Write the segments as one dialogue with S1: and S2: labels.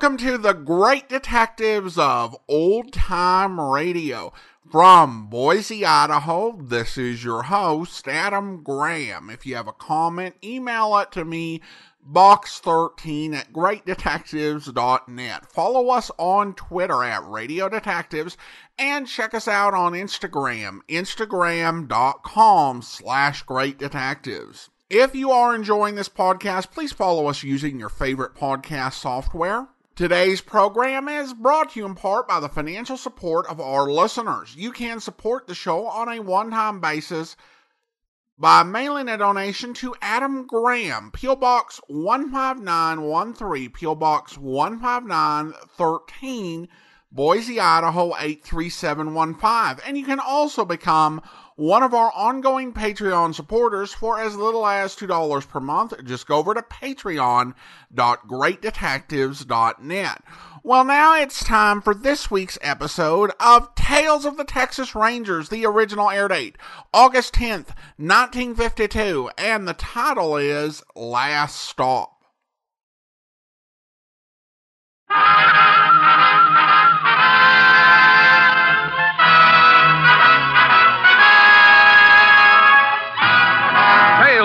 S1: Welcome to the Great Detectives of Old Time Radio. From Boise, Idaho, this is your host, Adam Graham. If you have a comment, email it to me, box13 at greatdetectives.net. Follow us on Twitter at Radio Detectives and check us out on Instagram, instagram.com slash great detectives. If you are enjoying this podcast, please follow us using your favorite podcast software. Today's program is brought to you in part by the financial support of our listeners. You can support the show on a one time basis by mailing a donation to Adam Graham, P.O. Box 15913, P.O. Box 15913, Boise, Idaho 83715. And you can also become one of our ongoing Patreon supporters for as little as $2 per month. Just go over to patreon.greatdetectives.net. Well, now it's time for this week's episode of Tales of the Texas Rangers, the original air date, August 10th, 1952, and the title is Last Stop.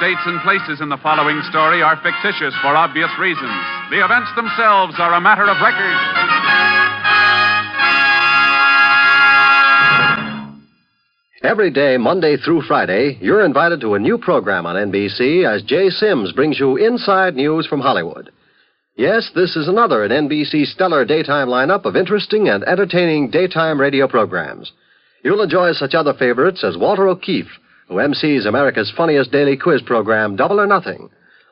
S2: Dates, and places in the following story are fictitious for obvious reasons. The events themselves are a matter of record.
S3: Every day, Monday through Friday, you're invited to a new program on NBC as Jay Sims brings you inside news from Hollywood. Yes, this is another in NBC's stellar daytime lineup of interesting and entertaining daytime radio programs. You'll enjoy such other favorites as Walter O'Keefe, who MCs America's funniest daily quiz program, Double or Nothing,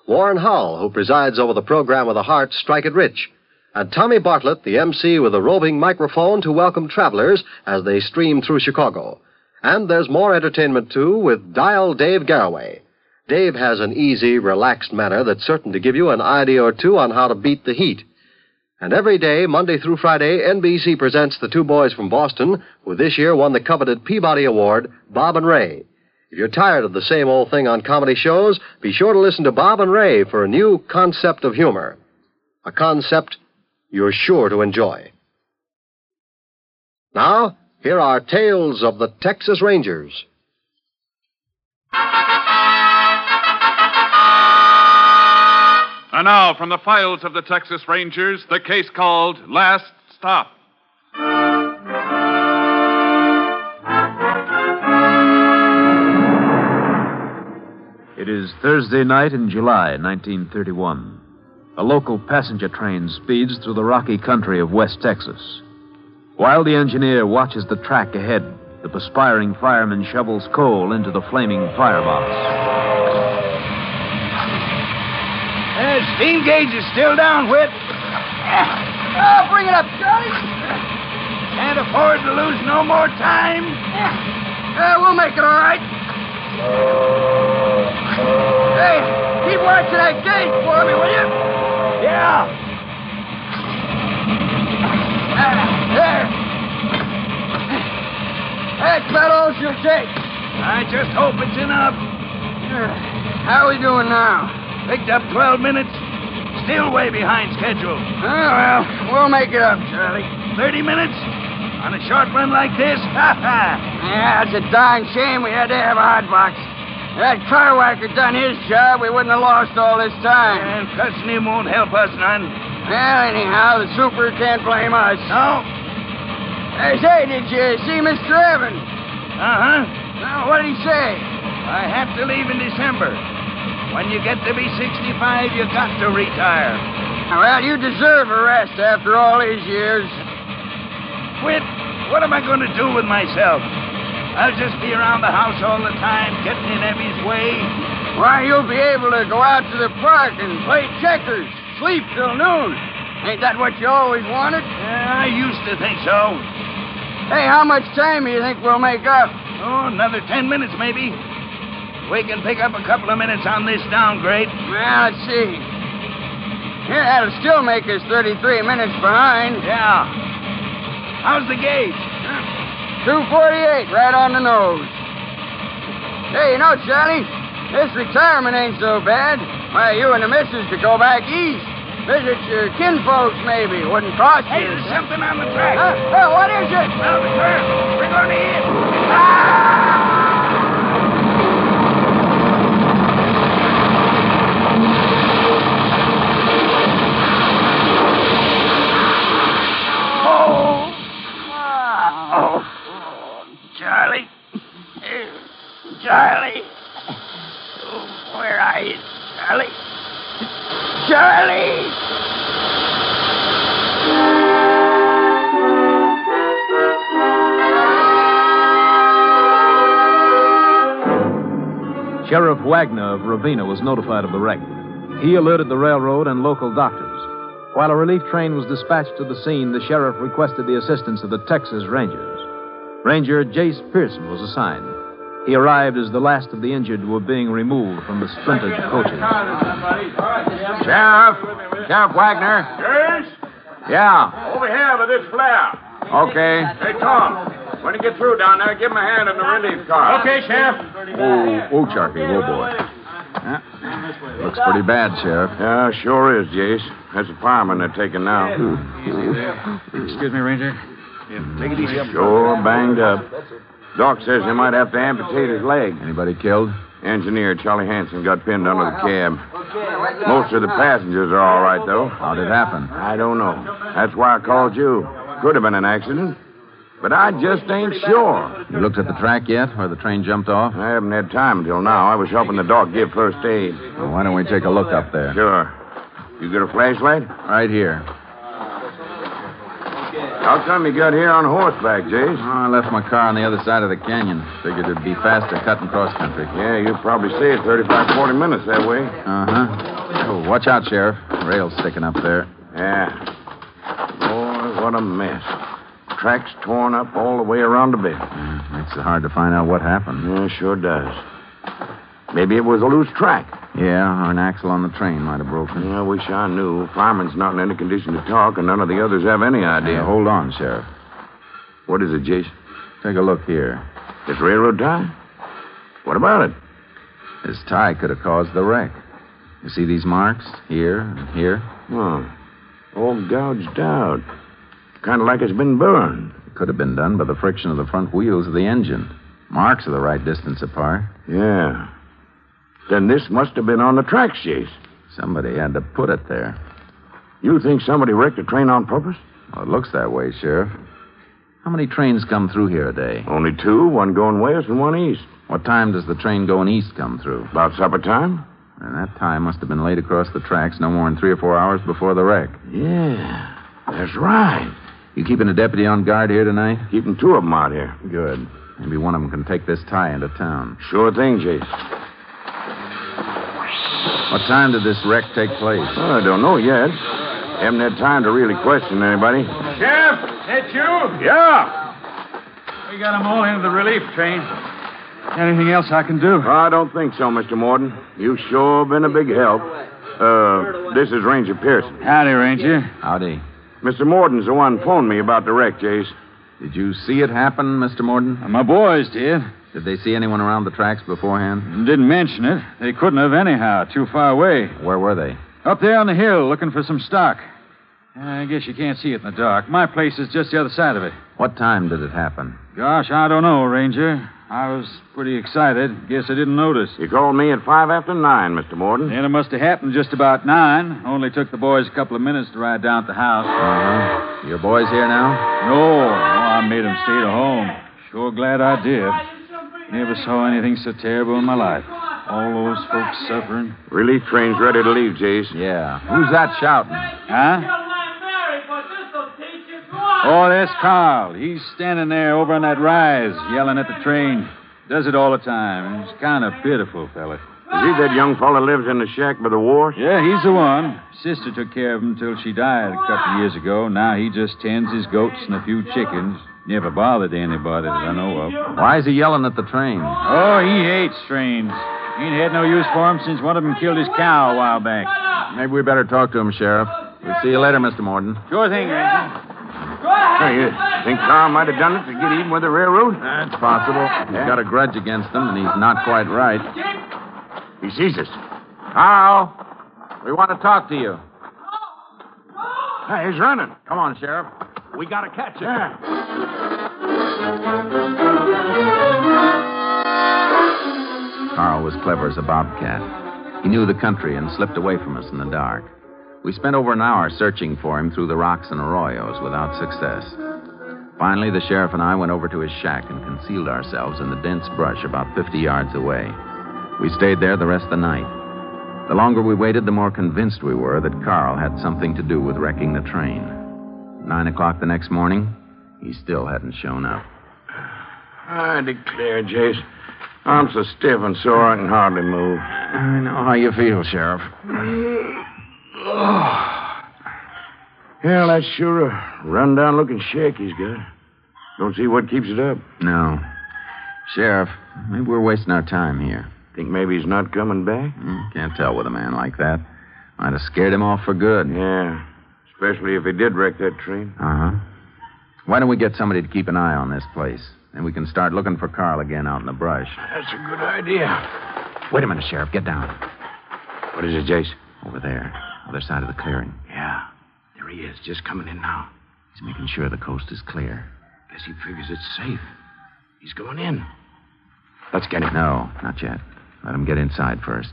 S3: Warren Hull, who presides over the program with a heart, Strike It Rich, and Tommy Bartlett, the MC with a roving microphone to welcome travelers as they stream through Chicago. And there's more entertainment, too, with Dial Dave Garroway. Dave has an easy, relaxed manner that's certain to give you an idea or two on how to beat the heat. And every day, Monday through Friday, NBC presents the two boys from Boston who this year won the coveted Peabody Award, Bob and Ray. If you're tired of the same old thing on comedy shows, be sure to listen to Bob and Ray for a new concept of humor. A concept you're sure to enjoy. Now, here are Tales of the Texas Rangers.
S2: And now, from the files of the Texas Rangers, the case called Last Stop.
S4: It is Thursday night in July 1931. A local passenger train speeds through the rocky country of West Texas. While the engineer watches the track ahead, the perspiring fireman shovels coal into the flaming firebox.
S5: Uh, steam gauge is still down, Whit.
S6: Oh, bring it up, Charlie.
S5: Can't afford to lose no more time.
S6: Uh, we'll make it all right. Hey, keep watching that gate for me, will you?
S5: Yeah.
S6: Ah, there. That's about all she'll take.
S5: I just hope it's enough.
S6: How are we doing now?
S5: Picked up 12 minutes. Still way behind schedule.
S6: Oh, well, we'll make it up, Charlie.
S5: 30 minutes? On a short run like this? Ha ha!
S6: Yeah, it's a darn shame we had to have a hot box. If that car whacker done his job, we wouldn't have lost all this time.
S5: And cussing him won't help us none.
S6: Well, anyhow, the super can't blame us.
S5: No?
S6: Hey, say, did you see Mr. Evans?
S5: Uh-huh.
S6: Well, what did he say?
S5: I have to leave in December. When you get to be 65, you got to retire.
S6: Well, you deserve a rest after all these years.
S5: Quit. What am I going to do with myself? I'll just be around the house all the time, getting in Emmy's way.
S6: Why, you'll be able to go out to the park and play checkers. sleep till noon. Ain't that what you always wanted?
S5: Yeah, I used to think so.
S6: Hey, how much time do you think we'll make up?
S5: Oh, another ten minutes, maybe. We can pick up a couple of minutes on this downgrade.
S6: Well, let's see. Here, that'll still make us 33 minutes behind.
S5: Yeah. How's the gauge?
S6: 248, right on the nose. Hey, you know, Charlie, this retirement ain't so bad. Why, you and the missus could go back east. Visit your kinfolks, maybe. Wouldn't cost
S5: Hey,
S6: you.
S5: there's something on the track.
S6: Huh? Hey, what is it?
S5: The curve. We're going to hit. Ah!
S4: Wagner of Ravenna was notified of the wreck. He alerted the railroad and local doctors. While a relief train was dispatched to the scene, the sheriff requested the assistance of the Texas Rangers. Ranger Jace Pearson was assigned. He arrived as the last of the injured were being removed from the splintered coaches.
S7: Sheriff! Sheriff Wagner?
S8: Yes?
S7: Yeah.
S8: Over here with this flare.
S7: Okay.
S8: Hey, Tom. When you get through down there, give him a hand in the relief car. Okay, Sheriff.
S7: Whoa, whoa, Sharky, whoa, boy. Looks pretty bad, Sheriff.
S8: Yeah, sure is, Jace. That's the fireman they're taking now.
S9: Excuse me, Ranger.
S8: Take it easy. Sure banged up. Doc says they might have to amputate his leg.
S7: Anybody killed?
S8: Engineer Charlie Hanson got pinned under the oh, cab. Most of the passengers are all right, though.
S7: How'd it happen?
S8: I don't know. That's why I called you. Could have been an accident. But I just ain't sure.
S7: You looked at the track yet, where the train jumped off?
S8: I haven't had time until now. I was helping the doc give first aid.
S7: Well, why don't we take a look up there?
S8: Sure. You got a flashlight?
S7: Right here.
S8: How come you got here on horseback, Jace?
S7: Oh, I left my car on the other side of the canyon. Figured it'd be faster cutting cross country.
S8: Yeah, you probably saved 35, 40 minutes that way.
S7: Uh huh. Oh, watch out, Sheriff. Rail's sticking up there.
S8: Yeah. Boy, what a mess. Tracks torn up all the way around the bend.
S7: Yeah, makes it hard to find out what happened.
S8: Yeah, sure does. Maybe it was a loose track.
S7: Yeah, or an axle on the train might have broken.
S8: Yeah, I wish I knew. Fireman's not in any condition to talk, and none of the others have any idea.
S7: Hold on, Sheriff.
S8: What is it, Jace?
S7: Take a look here.
S8: This railroad tie? What about it?
S7: This tie could have caused the wreck. You see these marks? Here and here?
S8: Oh. All gouged out. Kind of like it's been burned.
S7: It could have been done by the friction of the front wheels of the engine. Marks are the right distance apart.
S8: Yeah. Then this must have been on the tracks, Jace.
S7: Somebody had to put it there.
S8: You think somebody wrecked the train on purpose?
S7: Well, it looks that way, Sheriff. How many trains come through here a day?
S8: Only two, one going west and one east.
S7: What time does the train going east come through?
S8: About supper time?
S7: And that time must have been laid across the tracks no more than three or four hours before the wreck.
S8: Yeah, that's right.
S7: You keeping a deputy on guard here tonight?
S8: Keeping two of them out here.
S7: Good. Maybe one of them can take this tie into town.
S8: Sure thing, Jace.
S7: What time did this wreck take place?
S8: Well, I don't know yet. Haven't had time to really question anybody.
S9: Sheriff, that you?
S8: Yeah.
S9: We got 'em all into the relief train. Anything else I can do?
S8: I don't think so, Mr. Morton. You've sure been a big help. Uh, this is Ranger Pearson.
S9: Howdy, Ranger.
S7: Howdy.
S8: Mr. Morton's the one phoned me about the wreck, Jace.
S7: Did you see it happen, Mr. Morton?
S9: Uh, my boys did.
S7: Did they see anyone around the tracks beforehand?
S9: Didn't mention it. They couldn't have anyhow. Too far away.
S7: Where were they?
S9: Up there on the hill looking for some stock. I guess you can't see it in the dark. My place is just the other side of it.
S7: What time did it happen?
S9: Gosh, I don't know, Ranger. I was pretty excited. Guess I didn't notice.
S8: You called me at five after nine, Mr. Morton.
S9: Then it must have happened just about nine. Only took the boys a couple of minutes to ride down to the house.
S7: Uh-huh. Your boys here now?
S9: No, no, I made them stay at home. Sure glad I did. Never saw anything so terrible in my life. All those folks suffering.
S8: Relief train's ready to leave, Jace.
S7: Yeah. Who's that shouting?
S9: Huh? Oh, that's Carl. He's standing there over on that rise, yelling at the train. Does it all the time. He's kind of pitiful, fella.
S8: Is he that young fellow lives in the shack by the wharf?
S9: Yeah, he's the one. Sister took care of him till she died a couple of years ago. Now he just tends his goats and a few chickens. Never bothered anybody that I know of.
S7: Why is he yelling at the train?
S9: Oh, he hates trains. Ain't had no use for him since one of them killed his cow a while back.
S7: Maybe we better talk to him, Sheriff. We'll see you later, Mr. Morton.
S9: Sure thing, Ranger.
S8: Hey, you think Carl might have done it to get even with the railroad?
S7: That's possible. He's got a grudge against them, and he's not quite right.
S8: He sees us.
S7: Carl, we want to talk to you.
S8: Hey, he's running.
S7: Come on, Sheriff. We got to catch him. Carl was clever as a bobcat. He knew the country and slipped away from us in the dark. We spent over an hour searching for him through the rocks and arroyos without success. Finally, the sheriff and I went over to his shack and concealed ourselves in the dense brush about 50 yards away. We stayed there the rest of the night. The longer we waited, the more convinced we were that Carl had something to do with wrecking the train. Nine o'clock the next morning, he still hadn't shown up.
S8: I declare, Jace, I'm so stiff and sore I can hardly move.
S7: I know how you feel, Sheriff.
S8: Oh. Hell, that's sure a run-down looking shack he's got. Don't see what keeps it up.
S7: No. Sheriff, maybe we're wasting our time here.
S8: Think maybe he's not coming back?
S7: Hmm, Can't tell with a man like that. Might have scared him off for good.
S8: Yeah, especially if he did wreck that train.
S7: Uh huh. Why don't we get somebody to keep an eye on this place? Then we can start looking for Carl again out in the brush.
S8: That's a good idea.
S7: Wait a minute, Sheriff. Get down.
S8: What is it, Jace?
S7: Over there, other side of the clearing.
S8: Yeah, there he is, just coming in now.
S7: He's making sure the coast is clear.
S8: Guess he figures it's safe. He's going in. Let's get him.
S7: No, not yet. Let him get inside first.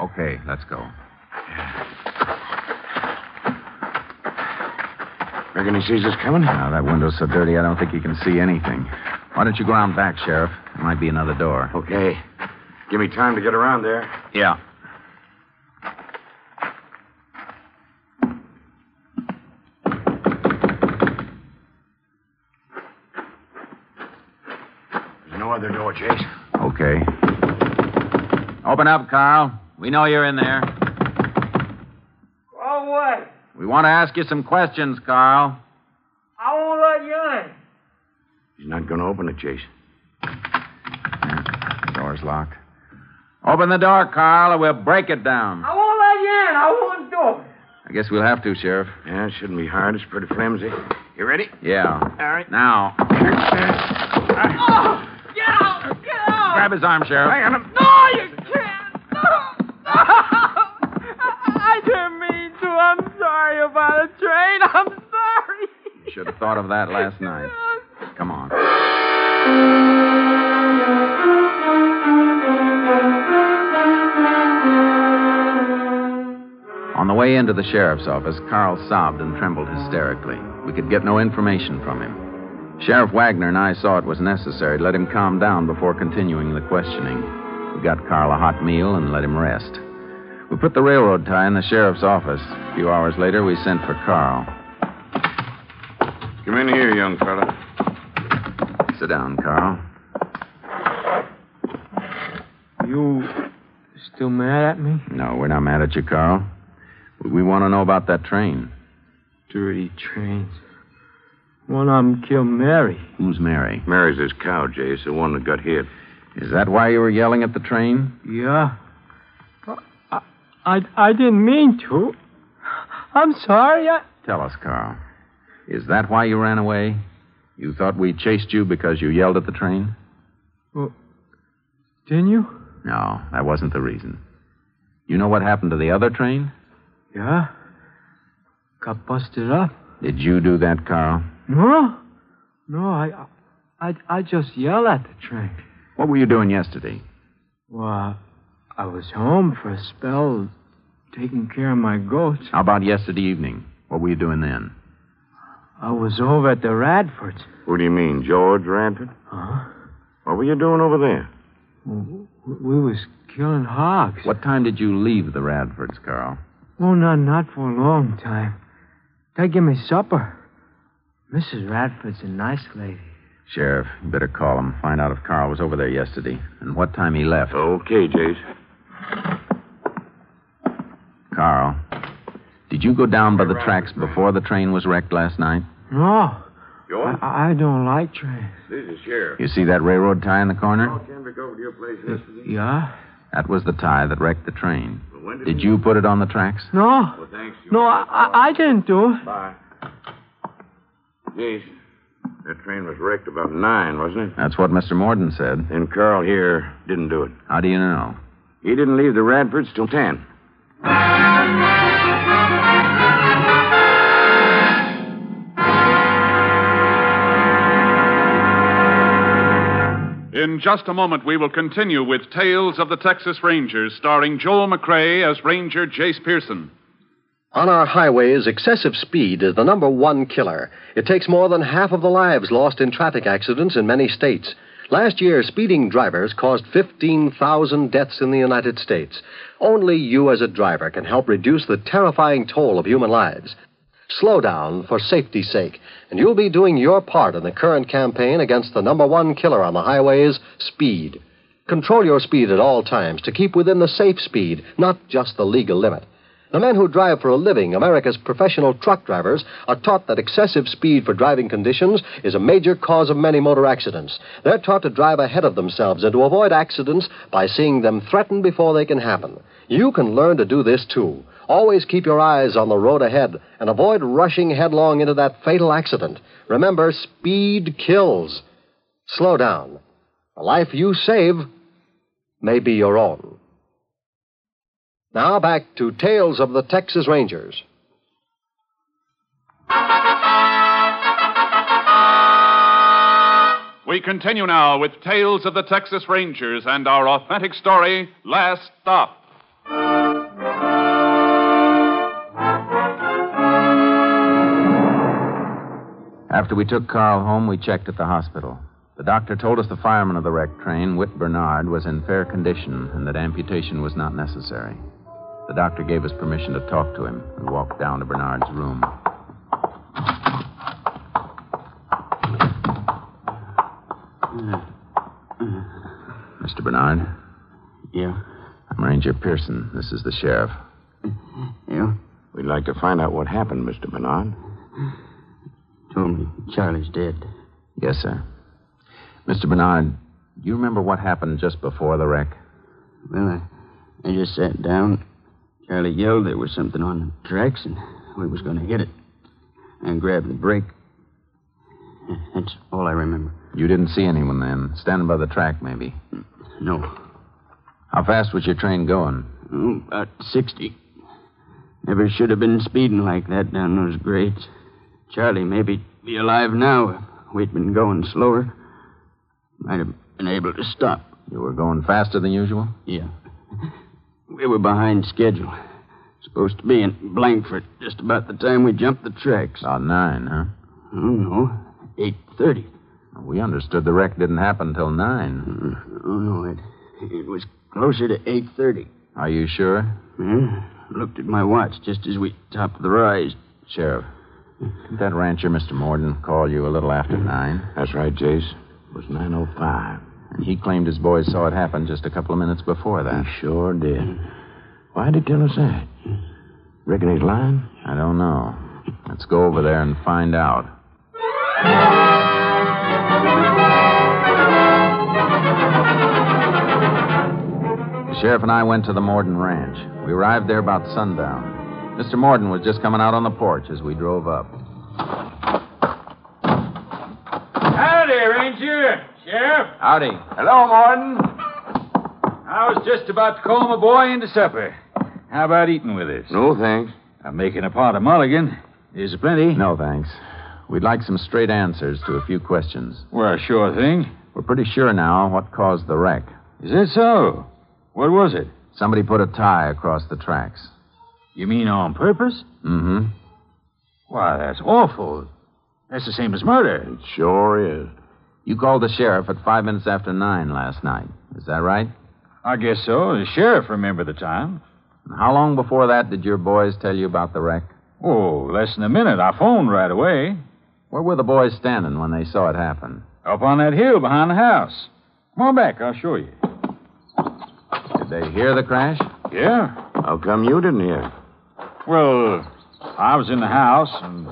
S7: Okay, let's go.
S8: Reckon he sees us coming?
S7: Now, that window's so dirty, I don't think he can see anything. Why don't you go around back, Sheriff? There might be another door.
S8: Okay. Give me time to get around there.
S7: Yeah.
S8: There's no other door, Jace.
S7: Okay. Open up, Carl. We know you're in there.
S10: Oh, what?
S7: We want to ask you some questions, Carl.
S10: I won't let you in.
S8: He's not going to open it, Jace.
S7: Door's locked. Open the door, Carl, or we'll break it down.
S10: I won't let you in. I won't do it.
S7: I guess we'll have to, Sheriff.
S8: Yeah, it shouldn't be hard. It's pretty flimsy. You ready?
S7: Yeah.
S8: All right.
S7: Now,
S10: Oh, get out! Get out!
S7: grab his arm, Sheriff.
S8: Hang on. him.
S10: No,
S7: should have thought of that last night. Come on. On the way into the sheriff's office, Carl sobbed and trembled hysterically. We could get no information from him. Sheriff Wagner and I saw it was necessary to let him calm down before continuing the questioning. We got Carl a hot meal and let him rest. We put the railroad tie in the sheriff's office. A few hours later, we sent for Carl.
S8: Come in here, young fella.
S7: Sit down, Carl.
S10: You still mad at me?
S7: No, we're not mad at you, Carl. We want to know about that train.
S10: Dirty trains. One of them killed Mary.
S7: Who's Mary?
S8: Mary's his cow, Jace, the one that got hit.
S7: Is that why you were yelling at the train?
S10: Yeah. I, I, I didn't mean to. I'm sorry. I...
S7: Tell us, Carl. Is that why you ran away? You thought we chased you because you yelled at the train?
S10: Well, didn't you?
S7: No, that wasn't the reason. You know what happened to the other train?
S10: Yeah. Got busted up.
S7: Did you do that, Carl?
S10: No. No, I, I, I just yelled at the train.
S7: What were you doing yesterday?
S10: Well, I was home for a spell, taking care of my goats.
S7: How about yesterday evening? What were you doing then?
S10: I was over at the Radfords.
S8: Who do you mean, George Radford?
S10: Huh?
S8: What were you doing over there?
S10: We we was killing hogs.
S7: What time did you leave the Radfords, Carl?
S10: Oh, not, not for a long time. They give me supper. Mrs. Radford's a nice lady.
S7: Sheriff, you better call him. Find out if Carl was over there yesterday and what time he left.
S8: Okay, Jace.
S7: Carl, did you go down by the tracks before the train was wrecked last night?
S10: No.
S8: Joy?
S10: I, I don't like trains.
S8: This is Sheriff.
S7: You see that railroad tie in the corner?
S8: Can't over to your place yesterday?
S10: Yeah?
S7: That was the tie that wrecked the train.
S8: when did
S7: Did you put it on the tracks?
S10: No.
S8: Well, thanks.
S10: No, I, I, I didn't do it.
S8: Bye. Jace, that train was wrecked about nine, wasn't it?
S7: That's what Mr. Morton said.
S8: And Carl here didn't do it.
S7: How do you know?
S8: He didn't leave the Radfords till ten.
S2: In just a moment, we will continue with Tales of the Texas Rangers, starring Joel McCrea as Ranger Jace Pearson.
S3: On our highways, excessive speed is the number one killer. It takes more than half of the lives lost in traffic accidents in many states. Last year, speeding drivers caused 15,000 deaths in the United States. Only you as a driver can help reduce the terrifying toll of human lives. Slow down for safety's sake, and you'll be doing your part in the current campaign against the number one killer on the highways, speed. Control your speed at all times to keep within the safe speed, not just the legal limit. The men who drive for a living, America's professional truck drivers, are taught that excessive speed for driving conditions is a major cause of many motor accidents. They're taught to drive ahead of themselves and to avoid accidents by seeing them threatened before they can happen. You can learn to do this too. Always keep your eyes on the road ahead and avoid rushing headlong into that fatal accident. Remember, speed kills. Slow down. The life you save may be your own. Now back to Tales of the Texas Rangers.
S2: We continue now with Tales of the Texas Rangers and our authentic story, Last Stop.
S7: After we took Carl home, we checked at the hospital. The doctor told us the fireman of the wrecked train, Whit Bernard, was in fair condition and that amputation was not necessary. The doctor gave us permission to talk to him and walked down to Bernard's room. Mr. Bernard,
S6: Yeah.
S7: I'm Ranger Pearson. This is the sheriff.
S6: Yeah?
S8: We'd like to find out what happened, Mr. Bernard.
S6: Told me Charlie's dead.
S7: Yes, sir. Mr. Bernard, do you remember what happened just before the wreck?
S6: Well, I, I just sat down. Charlie yelled there was something on the tracks, and we was going to hit it. I grabbed the brake. That's all I remember.
S7: You didn't see anyone then, standing by the track, maybe.
S6: No.
S7: How fast was your train going?
S6: Oh, about 60. Never should have been speeding like that down those grades. Charlie maybe be alive now if we'd been going slower. Might have been able to stop.
S7: You were going faster than usual?
S6: Yeah. We were behind schedule. Supposed to be in Blankford just about the time we jumped the tracks.
S7: About nine, huh?
S6: Oh, no. 8.30.
S7: We understood the wreck didn't happen until nine. Mm-hmm.
S6: Oh, no. It, it was closer to 8.30.
S7: Are you sure?
S6: Yeah. Looked at my watch just as we topped the rise.
S7: Sheriff, that rancher, Mr. Morton, call you a little after nine?
S8: That's right, Jace. It was 9.05.
S7: And he claimed his boys saw it happen just a couple of minutes before that.
S8: He sure did. Why'd he tell us that? Reckon he's lying?
S7: I don't know. Let's go over there and find out. The sheriff and I went to the Morton Ranch. We arrived there about sundown. Mr. Morton was just coming out on the porch as we drove up.
S9: Howdy, Ranger. Sheriff.
S7: Howdy.
S9: Hello, Morton. I was just about to call my boy into supper. How about eating with us?
S8: No, thanks.
S9: I'm making a pot of mulligan. Is there plenty?
S7: No, thanks. We'd like some straight answers to a few questions.
S9: Well, sure thing.
S7: We're pretty sure now what caused the wreck.
S9: Is it so? What was it?
S7: Somebody put a tie across the tracks.
S9: You mean on purpose?
S7: Mm-hmm.
S9: Why, that's awful. That's the same as murder.
S8: It sure is.
S7: You called the sheriff at five minutes after nine last night. Is that right?
S9: I guess so. The sheriff remembered the time.
S7: And How long before that did your boys tell you about the wreck?
S9: Oh, less than a minute. I phoned right away.
S7: Where were the boys standing when they saw it happen?
S9: Up on that hill behind the house. Come on back, I'll show you.
S7: Did they hear the crash?
S9: Yeah?
S8: How come you didn't hear?
S9: Well, I was in the house, and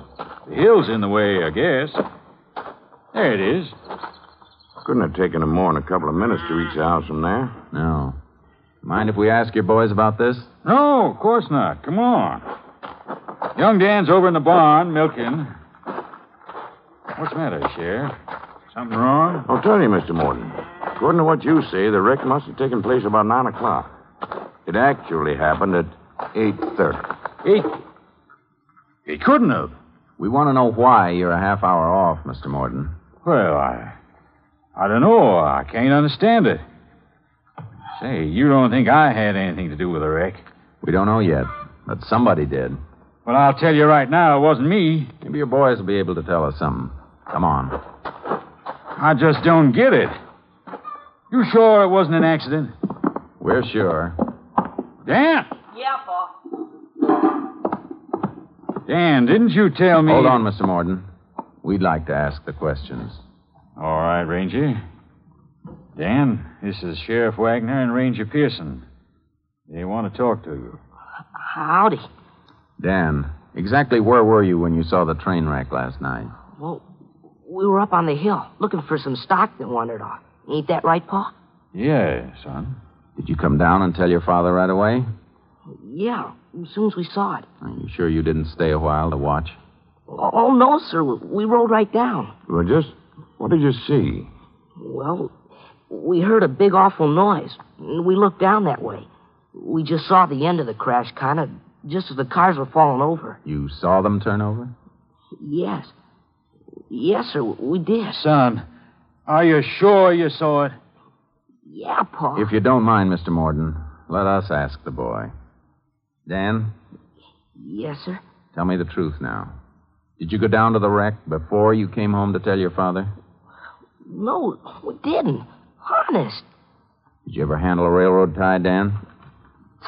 S9: the hill's in the way, I guess. There it is.
S8: Couldn't have taken them more than a couple of minutes to reach the house from there.
S7: No. Mind if we ask your boys about this?
S9: No, of course not. Come on. Young Dan's over in the barn milking. What's the matter, Sheriff? Something wrong?
S8: I'll tell you, Mr. Morton. According to what you say, the wreck must have taken place about 9 o'clock. It actually happened at 8.30.
S9: Eight. He He couldn't have.
S7: We want to know why you're a half hour off, Mr. Morton.
S9: Well, I. I don't know. I can't understand it. Say, you don't think I had anything to do with the wreck?
S7: We don't know yet, but somebody did.
S9: Well, I'll tell you right now, it wasn't me.
S7: Maybe your boys will be able to tell us something. Come on.
S9: I just don't get it. You sure it wasn't an accident?
S7: We're sure.
S9: Dan!
S11: Yeah, Pa.
S9: Dan, didn't you tell me.
S7: Hold on, Mr. Morton. We'd like to ask the questions.
S9: All right, Ranger. Dan, this is Sheriff Wagner and Ranger Pearson. They want to talk to you.
S11: Howdy.
S7: Dan, exactly where were you when you saw the train wreck last night?
S11: Well, we were up on the hill looking for some stock that wandered off. Ain't that right, Pa?
S9: Yeah, son.
S7: Did you come down and tell your father right away?
S11: Yeah, as soon as we saw it.
S7: Are you sure you didn't stay a while to watch?
S11: Oh, no, sir. We rode right down.
S8: Well, just what did you see?
S11: Well, we heard a big, awful noise. We looked down that way. We just saw the end of the crash, kind of, just as the cars were falling over.
S7: You saw them turn over?
S11: Yes. Yes, sir, we did.
S9: Son, are you sure you saw it?
S11: Yeah, Pa.
S7: If you don't mind, Mr. Morton, let us ask the boy. Dan,
S11: Yes, sir.
S7: tell me the truth now. Did you go down to the wreck before you came home to tell your father?
S11: No, we didn't. Honest.
S7: Did you ever handle a railroad tie, Dan?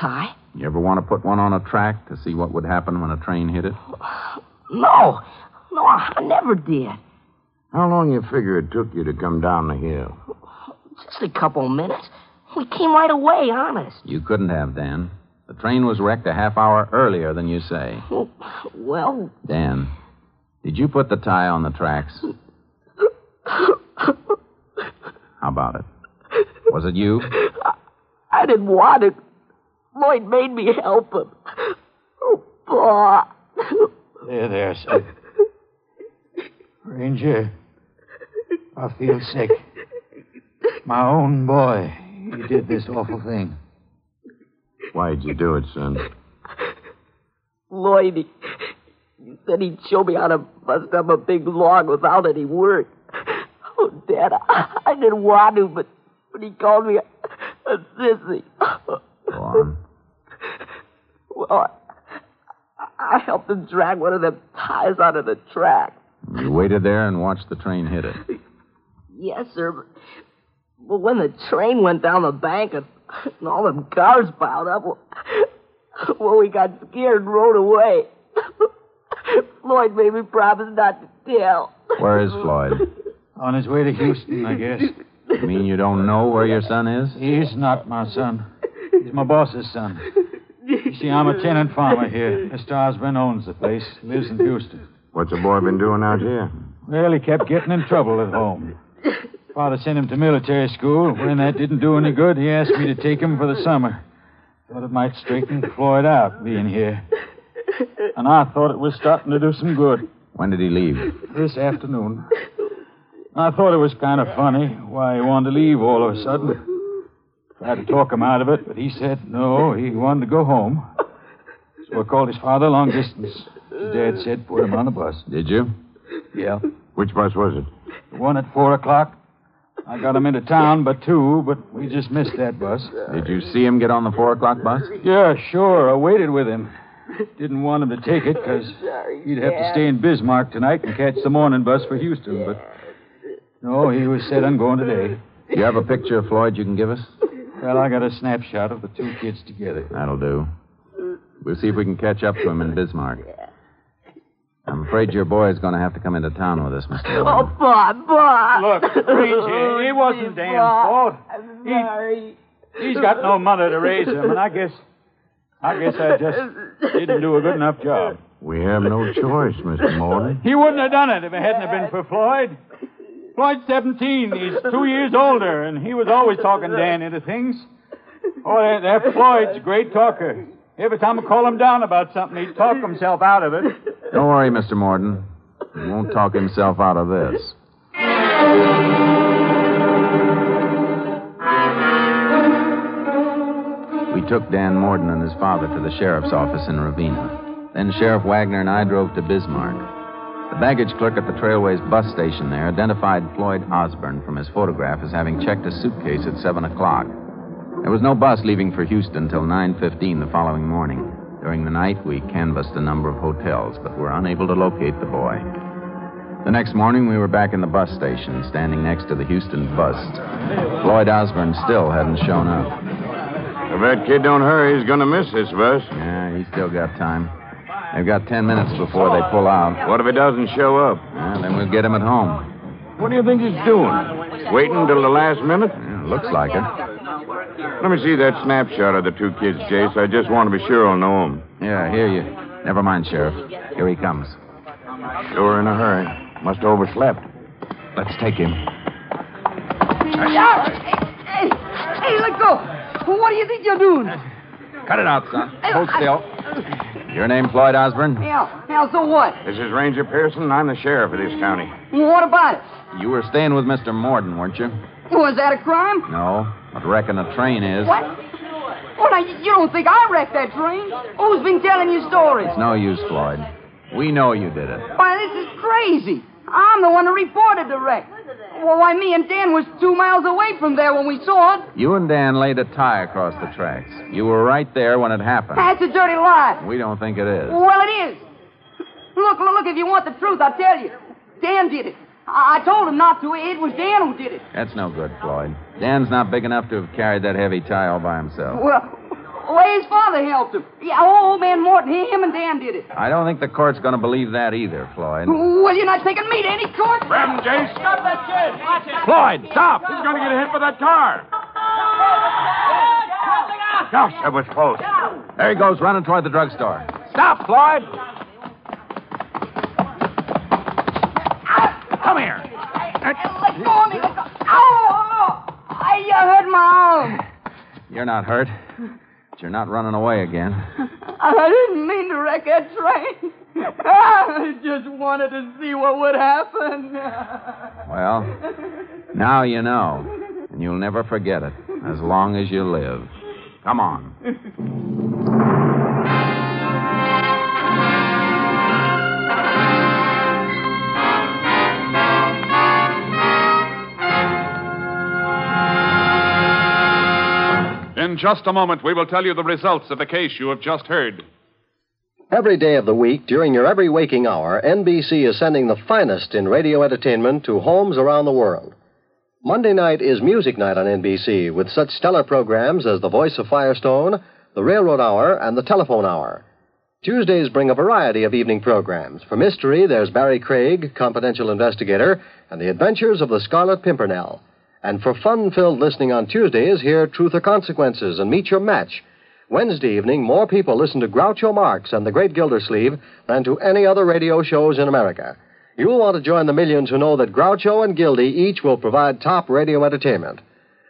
S11: Tie?
S7: You ever want to put one on a track to see what would happen when a train hit it?
S11: No. No, I never did.
S8: How long you figure it took you to come down the hill?
S11: Just a couple minutes. We came right away, honest.
S7: You couldn't have, Dan. The train was wrecked a half hour earlier than you say.
S11: Oh, well,
S7: Dan, did you put the tie on the tracks? How about it? Was it you?
S11: I didn't want it. Lloyd made me help him. Oh, Pa.
S9: There, there, son. Ranger, I feel sick. My own boy, he did this awful thing.
S8: Why'd you do it, son?
S11: Lloyd, he, he said he'd show me how to bust up a big log without any work. Oh, Dad, I, I didn't want to, but, but he called me a, a sissy.
S7: Go on.
S11: Well, I, I helped him drag one of them ties out of the track.
S7: You waited there and watched the train hit it.
S11: Yes, sir. But, but when the train went down the bank and, and all them cars piled up, well, well, we got scared and rode away. Floyd made me promise not to tell.
S7: Where is Floyd?
S9: On his way to Houston, I guess.
S7: You mean you don't know where your son is?
S9: He's not my son. He's my boss's son. You see, I'm a tenant farmer here. Mr. Osborne owns the place, lives in Houston.
S8: What's the boy been doing out here?
S9: Well, he kept getting in trouble at home. Father sent him to military school. When that didn't do any good, he asked me to take him for the summer. Thought it might straighten Floyd out, being here. And I thought it was starting to do some good.
S7: When did he leave?
S9: This afternoon. I thought it was kind of funny why he wanted to leave all of a sudden. Tried to talk him out of it, but he said no, he wanted to go home. So I called his father long distance. His dad said put him on the bus.
S7: Did you?
S9: Yeah.
S8: Which bus was it?
S9: The one at four o'clock. I got him into town but two, but we just missed that bus.
S7: Did you see him get on the four o'clock bus?
S9: Yeah, sure. I waited with him. Didn't want him to take it because he'd have to stay in Bismarck tonight and catch the morning bus for Houston. But no, he was set on going today.
S7: Do you have a picture of Floyd you can give us?
S9: Well, I got a snapshot of the two kids together.
S7: That'll do. We'll see if we can catch up to him in Bismarck. Um, afraid your boy is going to have to come into town with us, Mr.
S11: Oh,
S7: Morgan.
S11: Bob, Bob.
S9: Look, Ranger, it wasn't Dan's fault.
S11: I'm sorry.
S9: He's got no mother to raise him, and I guess, I guess I just didn't do a good enough job.
S8: We have no choice, Mr. Morton.
S9: He wouldn't have done it if it hadn't have been for Floyd. Floyd's 17. He's two years older, and he was always talking Dan into things. Oh, that, that Floyd's a great talker. Every time I call him down about something, he'd talk himself out of it.
S7: Don't worry, Mr. Morton. He won't talk himself out of this. We took Dan Morton and his father to the sheriff's office in Ravenna. Then Sheriff Wagner and I drove to Bismarck. The baggage clerk at the Trailways bus station there identified Floyd Osborne from his photograph as having checked a suitcase at 7 o'clock. There was no bus leaving for Houston until 9.15 the following morning. During the night, we canvassed a number of hotels, but were unable to locate the boy. The next morning, we were back in the bus station, standing next to the Houston bus. Floyd Osborne still hadn't shown up.
S8: If that kid don't hurry, he's going to miss this bus.
S7: Yeah, he's still got time. They've got ten minutes before they pull out.
S8: What if he doesn't show up?
S7: Yeah, then we'll get him at home.
S8: What do you think he's doing? Waiting until the last minute?
S7: Yeah, looks like it.
S8: Let me see that snapshot of the two kids, Jace. I just want to be sure I'll know them.
S7: Yeah, here you. Never mind, Sheriff. Here he comes.
S8: Sure in a hurry. Must have overslept.
S7: Let's take him.
S12: Yeah. Hey, hey, hey, let go. What do you think you're doing?
S7: Cut it out, son. Hold still. Your name, Floyd Osborne?
S12: Yeah, yeah, so what?
S8: This is Ranger Pearson. and I'm the sheriff of this county.
S12: What about it?
S7: You were staying with Mr. Morton, weren't you?
S12: Was that a crime?
S7: No, but wrecking a train is.
S12: What? Well, now, you don't think I wrecked that train? Who's been telling you stories?
S7: It's no use, Floyd. We know you did it.
S12: Why, this is crazy. I'm the one who reported the wreck. Well, why, me and Dan was two miles away from there when we saw it.
S7: You and Dan laid a tie across the tracks. You were right there when it happened.
S12: That's a dirty lie.
S7: We don't think it is.
S12: Well, it is. Look, look, look, if you want the truth, I'll tell you. Dan did it. I, I told him not to. It was Dan who did it.
S7: That's no good, Floyd. Dan's not big enough to have carried that heavy tie all by himself.
S12: Well, well, his father helped him. Yeah, old man Morton, he, him and Dan did it.
S7: I don't think the court's going to believe that either, Floyd.
S12: Well, you're not taking me to any court?
S8: Grab him, Jace.
S12: Stop that kid. Watch it.
S7: Floyd, stop!
S8: He's going to get hit by that car. Gosh, that was close.
S7: There he goes, running toward the drugstore. Stop, Floyd! Come here.
S12: Let go of me. Let go. Ow! I uh, hurt my arm.
S7: You're not hurt. But you're not running away again.
S12: I didn't mean to wreck that train. I just wanted to see what would happen.
S7: Well, now you know. And you'll never forget it as long as you live. Come on.
S2: In just a moment, we will tell you the results of the case you have just heard.
S3: Every day of the week, during your every waking hour, NBC is sending the finest in radio entertainment to homes around the world. Monday night is Music Night on NBC with such stellar programs as The Voice of Firestone, The Railroad Hour, and The Telephone Hour. Tuesdays bring a variety of evening programs. For mystery, there's Barry Craig, confidential investigator, and the adventures of the Scarlet Pimpernel. And for fun filled listening on Tuesdays, hear Truth or Consequences and Meet Your Match. Wednesday evening, more people listen to Groucho Marx and the Great Gildersleeve than to any other radio shows in America. You'll want to join the millions who know that Groucho and Gildy each will provide top radio entertainment.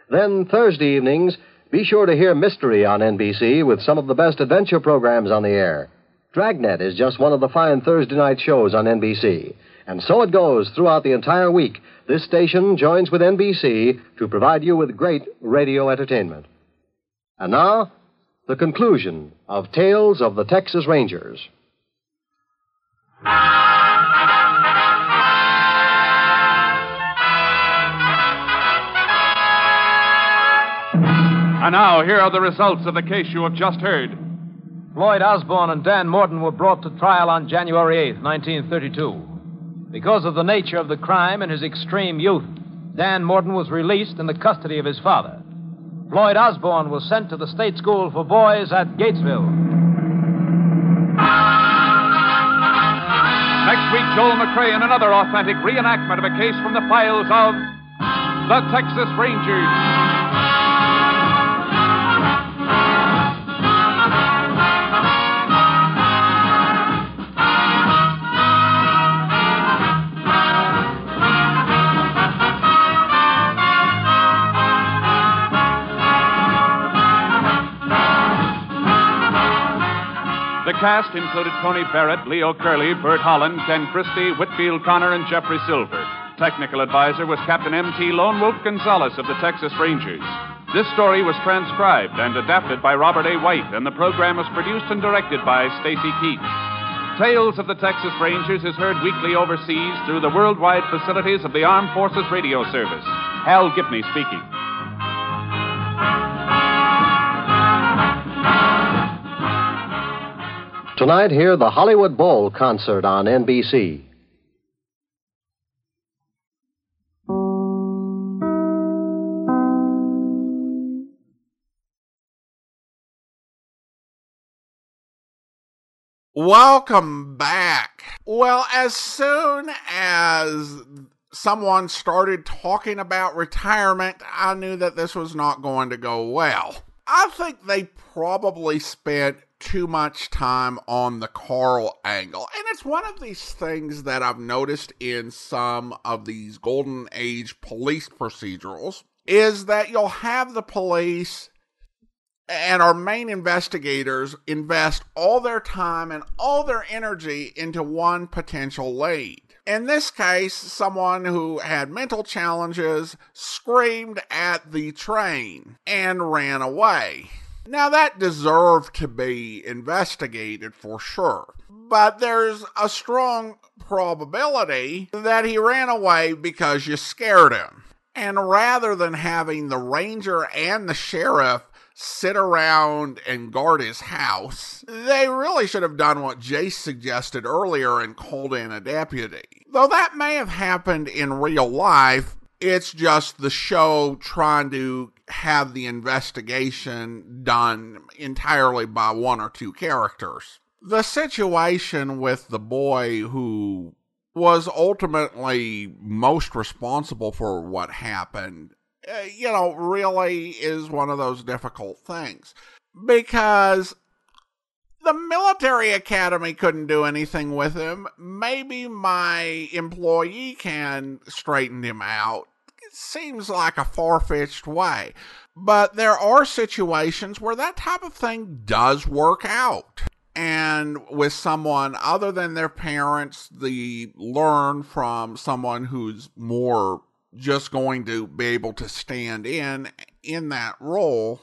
S3: Then, Thursday evenings, be sure to hear Mystery on NBC with some of the best adventure programs on the air. Dragnet is just one of the fine Thursday night shows on NBC. And so it goes throughout the entire week. This station joins with NBC to provide you with great radio entertainment. And now, the conclusion of Tales of the Texas Rangers.
S2: And now, here are the results of the case you have just heard.
S4: Floyd Osborne and Dan Morton were brought to trial on January 8, 1932. Because of the nature of the crime and his extreme youth, Dan Morton was released in the custody of his father. Floyd Osborne was sent to the state school for boys at Gatesville.
S2: Next week, Joel McCrea in another authentic reenactment of a case from the files of the Texas Rangers. Cast included Tony Barrett, Leo Curley, Burt Holland, Ken Christie, Whitfield Connor, and Jeffrey Silver. Technical advisor was Captain M.T. Lone Wolf Gonzaullas of the Texas Rangers. This story was transcribed and adapted by Robert A. White, and the program was produced and directed by Stacy Keach. Tales of the Texas Rangers is heard weekly overseas through the worldwide facilities of the Armed Forces Radio Service. Hal Gibney speaking.
S3: Tonight, hear the Hollywood Bowl concert on NBC.
S1: Welcome back. Well, as soon as someone started talking about retirement, I knew that this was not going to go well. I think they probably spent too much time on the Carl angle. And it's one of these things that I've noticed in some of these golden age police procedurals is that you'll have the police and our main investigators invest all their time and all their energy into one potential lead. In this case, someone who had mental challenges screamed at the train and ran away. Now, that deserved to be investigated for sure, but there's a strong probability that he ran away because you scared him. And rather than having the ranger and the sheriff sit around and guard his house, they really should have done what Jace suggested earlier and called in a deputy. Though that may have happened in real life, it's just the show trying to have the investigation done entirely by one or two characters. The situation with the boy who was ultimately most responsible for what happened, uh, you know, really is one of those difficult things. Because the military academy couldn't do anything with him. Maybe my employee can straighten him out. Seems like a far fetched way. But there are situations where that type of thing does work out. And with someone other than their parents, the learn from someone who's more just going to be able to stand in in that role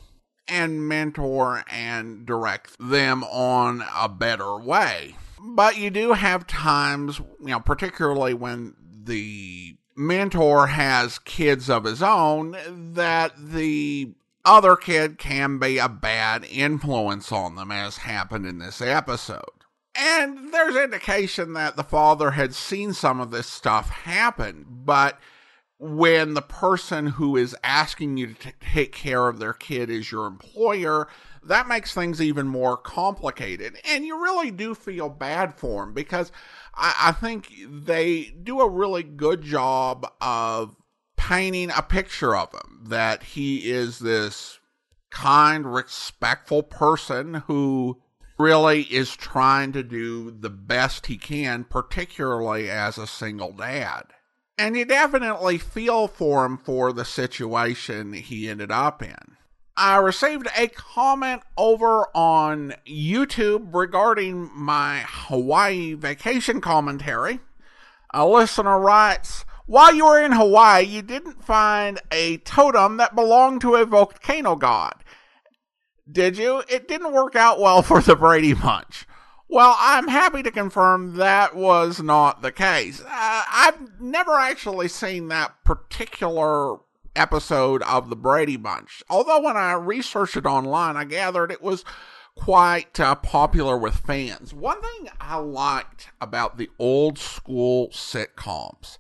S1: and mentor and direct them on a better way. But you do have times, you know, particularly when the mentor has kids of his own, that the other kid can be a bad influence on them, as happened in this episode. And there's indication that the father had seen some of this stuff happen, but when the person who is asking you to t- take care of their kid is your employer, that makes things even more complicated. And you really do feel bad for him because I, I think they do a really good job of painting a picture of him that he is this kind, respectful person who really is trying to do the best he can, particularly as a single dad. And you definitely feel for him for the situation he ended up in. I received a comment over on YouTube regarding my Hawaii vacation commentary. A listener writes, while you were in Hawaii, you didn't find a totem that belonged to a volcano god. Did you? It didn't work out well for the Brady Bunch. Well, I'm happy to confirm that was not the case. Uh, I've never actually seen that particular episode of the Brady Bunch. Although when I researched it online, I gathered it was quite uh, popular with fans. One thing I liked about the old school sitcoms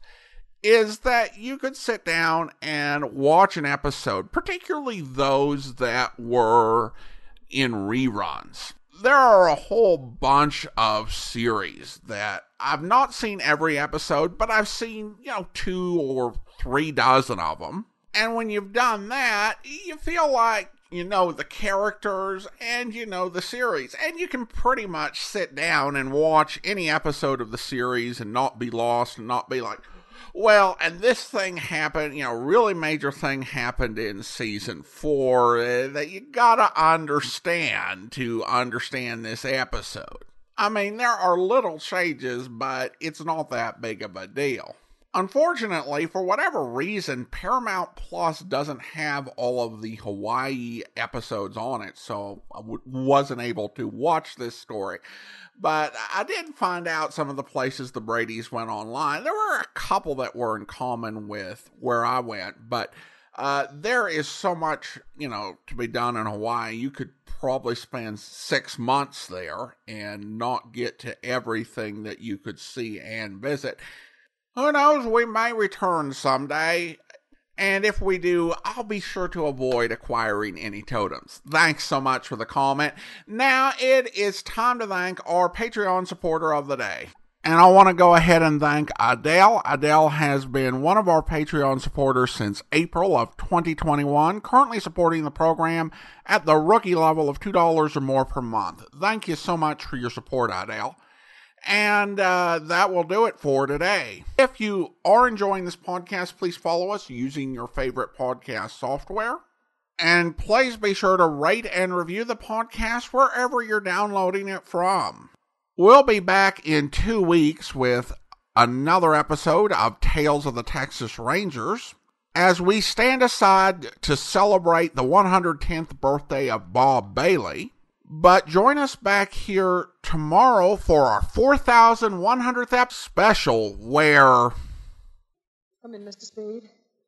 S1: is that you could sit down and watch an episode, particularly those that were in reruns. There are a whole bunch of series that I've not seen every episode, but I've seen, you know, two or three dozen of them. And when you've done that, you feel like you know the characters and you know the series. And you can pretty much sit down and watch any episode of the series and not be lost and not be like, well, and this thing happened, you know, really major thing happened in season four uh, that you gotta understand to understand this episode. I mean, there are little changes, but it's not that big of a deal. Unfortunately, for whatever reason, Paramount Plus doesn't have all of the Hawaii episodes on it, so I w- wasn't able to watch this story. But I did find out some of the places the Brady's went online. There were a couple that were in common with where I went, but uh, there is so much, you know, to be done in Hawaii. You could probably spend six months there and not get to everything that you could see and visit. Who knows, we may return someday. And if we do, I'll be sure to avoid acquiring any totems. Thanks so much for the comment. Now it is time to thank our Patreon supporter of the day. And I want to go ahead and thank Adele. Adele has been one of our Patreon supporters since April of 2021, currently supporting the program at the rookie level of $2 or more per month. Thank you so much for your support, Adele. And uh, that will do it for today. If you are enjoying this podcast, please follow us using your favorite podcast software. And please be sure to rate and review the podcast wherever you're downloading it from. We'll be back in two weeks with another episode of Tales of the Texas Rangers as we stand aside to celebrate the 110th birthday of Bob Bailey. But join us back here tomorrow for our 4,100th ep special where.
S13: Come in, Mr. Spade.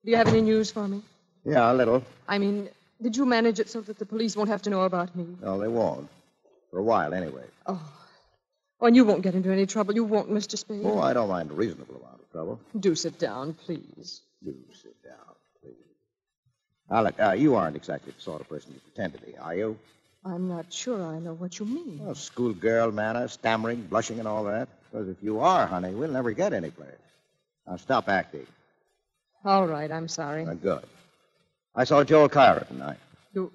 S13: Do you have any news for me?
S14: Yeah, a little.
S13: I mean, did you manage it so that the police won't have to know about me?
S14: No, they won't. For a while, anyway.
S13: Oh. Oh, and you won't get into any trouble. You won't, Mr. Spade.
S14: Oh, I don't mind a reasonable amount of trouble.
S13: Do sit down, please.
S14: Do sit down, please. Now, look, uh, you aren't exactly the sort of person you pretend to be, are you?
S13: I'm not sure I know what you mean.
S14: Well, schoolgirl manner, stammering, blushing, and all that. Because if you are, honey, we'll never get anyplace. Now, stop acting.
S13: All right, I'm sorry.
S14: Uh, good. I saw Joel Cairo tonight.
S13: You,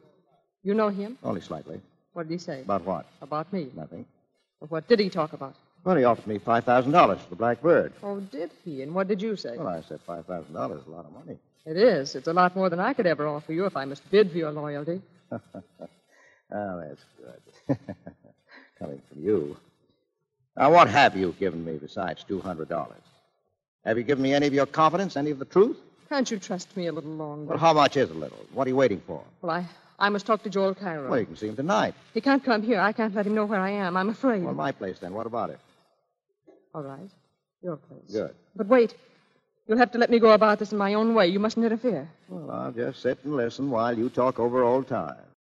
S13: you know him?
S14: Only slightly.
S13: What did he say?
S14: About what?
S13: About me.
S14: Nothing.
S13: Well, what did he talk about?
S14: Well, he offered me $5,000 for the Blackbird.
S13: Oh, did he? And what did you say?
S14: Well, I said $5,000 is a lot of money.
S13: It is. It's a lot more than I could ever offer you if I must bid for your loyalty.
S14: oh, that's good. Coming from you. Now, what have you given me besides $200? Have you given me any of your confidence, any of the truth?
S13: Can't you trust me a little longer?
S14: Well, how much is a little? What are you waiting for?
S13: Well, I, I must talk to Joel Cairo.
S14: Well, you can see him tonight.
S13: He can't come here. I can't let him know where I am. I'm afraid.
S14: Well, my place then. What about it?
S13: All right. Your place.
S14: Good.
S13: But wait. You'll have to let me go about this in my own way. You mustn't interfere.
S14: Well, I'll just sit and listen while you talk over old times.